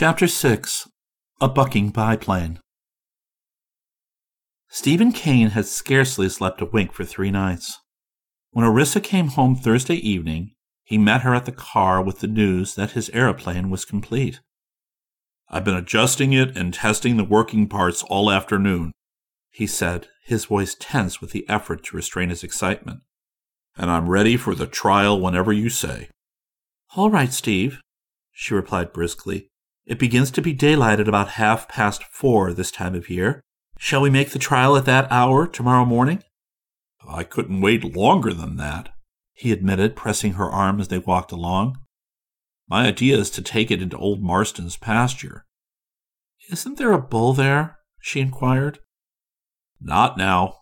Chapter 6 A Bucking Biplane Stephen Kane had scarcely slept a wink for three nights. When Orissa came home Thursday evening, he met her at the car with the news that his aeroplane was complete. I've been adjusting it and testing the working parts all afternoon, he said, his voice tense with the effort to restrain his excitement. And I'm ready for the trial whenever you say. All right, Steve, she replied briskly. It begins to be daylight at about half past four this time of year. Shall we make the trial at that hour tomorrow morning? I couldn't wait longer than that, he admitted, pressing her arm as they walked along. My idea is to take it into old Marston's pasture. Isn't there a bull there? she inquired. Not now.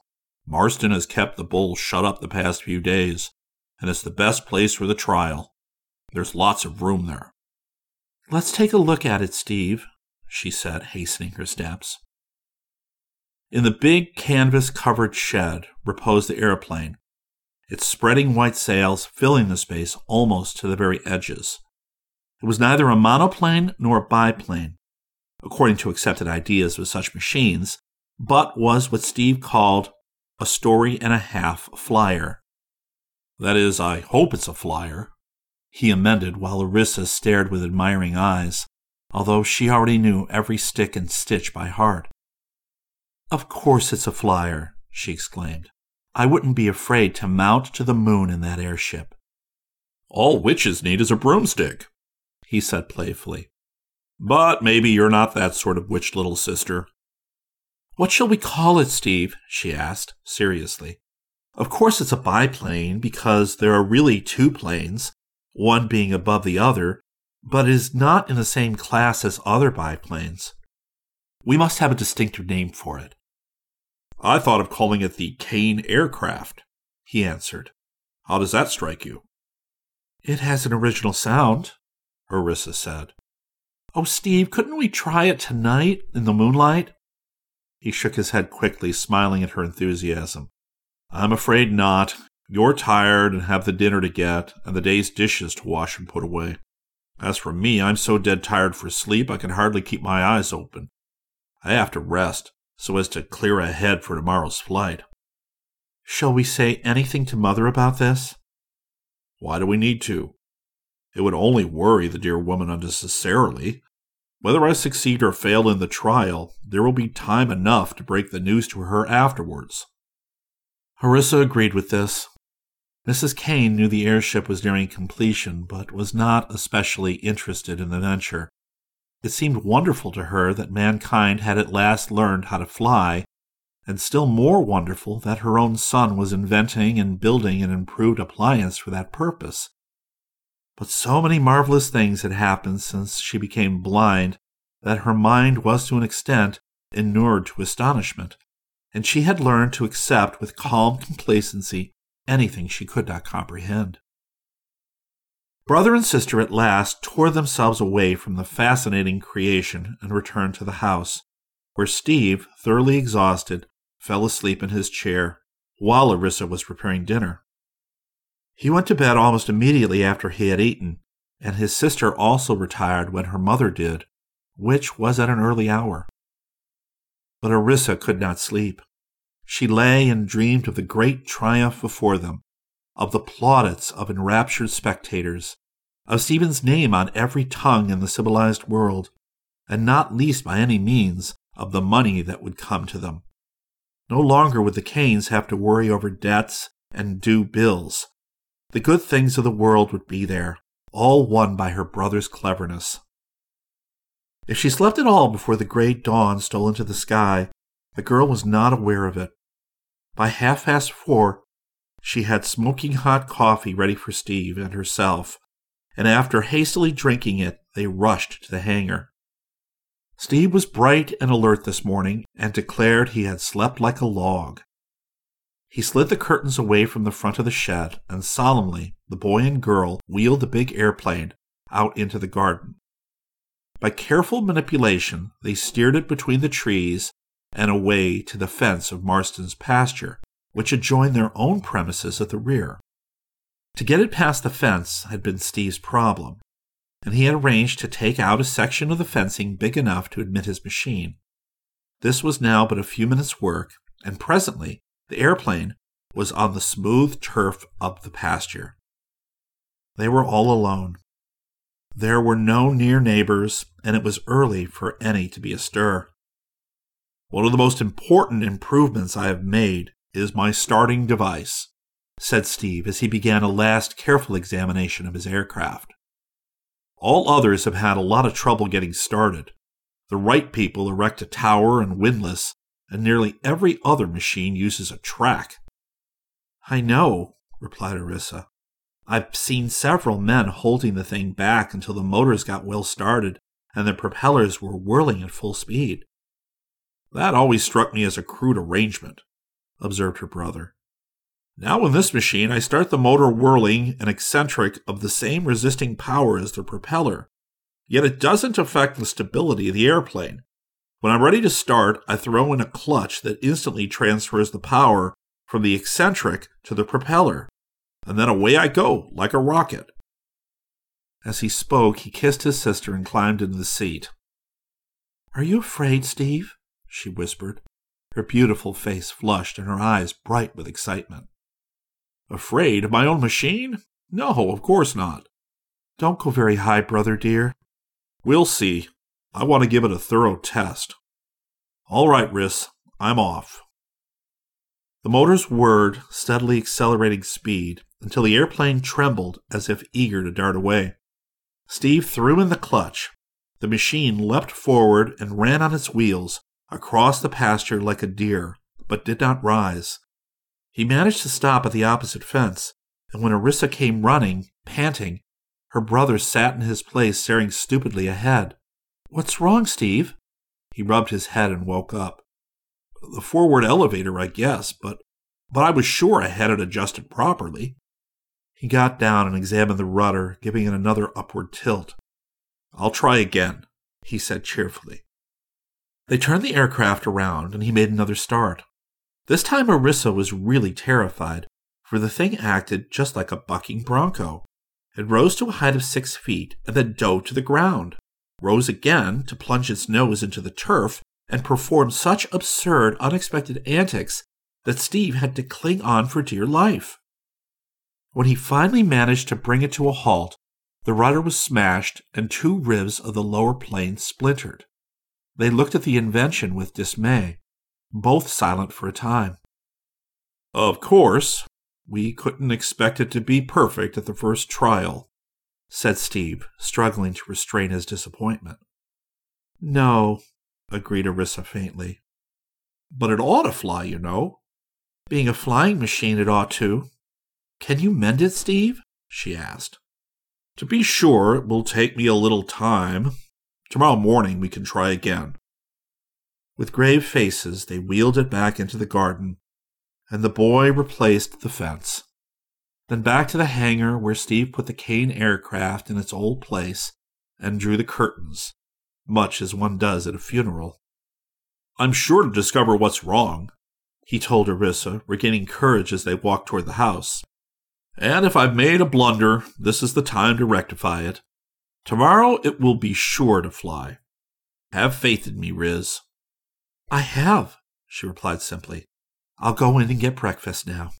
Marston has kept the bull shut up the past few days, and it's the best place for the trial. There's lots of room there. Let's take a look at it, Steve, she said, hastening her steps. In the big canvas covered shed reposed the aeroplane, its spreading white sails filling the space almost to the very edges. It was neither a monoplane nor a biplane, according to accepted ideas with such machines, but was what Steve called a story and a half flyer. That is, I hope it's a flyer, he amended while Orissa stared with admiring eyes, although she already knew every stick and stitch by heart. Of course it's a flyer, she exclaimed. I wouldn't be afraid to mount to the moon in that airship. All witches need is a broomstick, he said playfully. But maybe you're not that sort of witch, little sister. What shall we call it, Steve? she asked, seriously. Of course it's a biplane, because there are really two planes, one being above the other, but is not in the same class as other biplanes. We must have a distinctive name for it. I thought of calling it the Kane aircraft, he answered. How does that strike you? It has an original sound, Orissa said. Oh, Steve, couldn't we try it tonight in the moonlight? He shook his head quickly, smiling at her enthusiasm. I'm afraid not. You're tired and have the dinner to get, and the day's dishes to wash and put away. As for me, I'm so dead tired for sleep I can hardly keep my eyes open. I have to rest so as to clear ahead for tomorrow's flight. Shall we say anything to Mother about this? Why do we need to? It would only worry the dear woman unnecessarily. Whether I succeed or fail in the trial, there will be time enough to break the news to her afterwards. Orissa agreed with this, Mrs. Kane knew the airship was nearing completion, but was not especially interested in the venture. It seemed wonderful to her that mankind had at last learned how to fly, and still more wonderful that her own son was inventing and building an improved appliance for that purpose. But so many marvelous things had happened since she became blind that her mind was to an extent inured to astonishment, and she had learned to accept with calm complacency anything she could not comprehend. Brother and sister at last tore themselves away from the fascinating creation and returned to the house, where Steve, thoroughly exhausted, fell asleep in his chair while Orissa was preparing dinner. He went to bed almost immediately after he had eaten, and his sister also retired when her mother did, which was at an early hour. But Orissa could not sleep. She lay and dreamed of the great triumph before them, of the plaudits of enraptured spectators, of Stephen's name on every tongue in the civilized world, and not least by any means of the money that would come to them. No longer would the Kanes have to worry over debts and due bills. The good things of the world would be there, all won by her brother's cleverness. If she slept at all before the gray dawn stole into the sky, the girl was not aware of it. By half past four, she had smoking hot coffee ready for Steve and herself, and after hastily drinking it, they rushed to the hangar. Steve was bright and alert this morning and declared he had slept like a log. He slid the curtains away from the front of the shed, and solemnly the boy and girl wheeled the big airplane out into the garden. By careful manipulation, they steered it between the trees and away to the fence of Marston's pasture, which adjoined their own premises at the rear. To get it past the fence had been Steve's problem. and he had arranged to take out a section of the fencing big enough to admit his machine. This was now but a few minutes' work, and presently the airplane was on the smooth turf of the pasture. They were all alone. There were no near neighbors, and it was early for any to be astir. One of the most important improvements I have made is my starting device, said Steve as he began a last careful examination of his aircraft. All others have had a lot of trouble getting started. The Wright people erect a tower and windlass, and nearly every other machine uses a track. I know, replied Orissa. I've seen several men holding the thing back until the motors got well started and the propellers were whirling at full speed. That always struck me as a crude arrangement, observed her brother. Now, in this machine, I start the motor whirling an eccentric of the same resisting power as the propeller, yet it doesn't affect the stability of the airplane. When I'm ready to start, I throw in a clutch that instantly transfers the power from the eccentric to the propeller and then away I go, like a rocket. As he spoke, he kissed his sister and climbed into the seat. Are you afraid, Steve? She whispered, her beautiful face flushed and her eyes bright with excitement. Afraid of my own machine? No, of course not. Don't go very high, brother dear. We'll see. I want to give it a thorough test. All right, Riss, I'm off. The motors whirred, steadily accelerating speed, until the airplane trembled as if eager to dart away. Steve threw in the clutch. The machine leapt forward and ran on its wheels across the pasture like a deer, but did not rise. He managed to stop at the opposite fence, and when Orissa came running, panting, her brother sat in his place staring stupidly ahead. What's wrong, Steve? He rubbed his head and woke up. The forward elevator, I guess, but but I was sure I had it adjusted properly. He got down and examined the rudder, giving it another upward tilt. I'll try again, he said cheerfully. They turned the aircraft around and he made another start. This time Orissa was really terrified, for the thing acted just like a bucking bronco. It rose to a height of six feet and then dove to the ground, rose again to plunge its nose into the turf, and perform such absurd, unexpected antics that Steve had to cling on for dear life. When he finally managed to bring it to a halt, the rudder was smashed and two ribs of the lower plane splintered. They looked at the invention with dismay, both silent for a time. Of course, we couldn't expect it to be perfect at the first trial, said Steve, struggling to restrain his disappointment. No, agreed Orissa faintly. But it ought to fly, you know. Being a flying machine, it ought to, can you mend it, Steve? she asked. To be sure, it will take me a little time. Tomorrow morning we can try again. With grave faces, they wheeled it back into the garden, and the boy replaced the fence. Then back to the hangar where Steve put the Kane aircraft in its old place and drew the curtains, much as one does at a funeral. I'm sure to discover what's wrong, he told Orissa, regaining courage as they walked toward the house. And if I've made a blunder, this is the time to rectify it. Tomorrow it will be sure to fly. Have faith in me, Riss. I have, she replied simply. I'll go in and get breakfast now.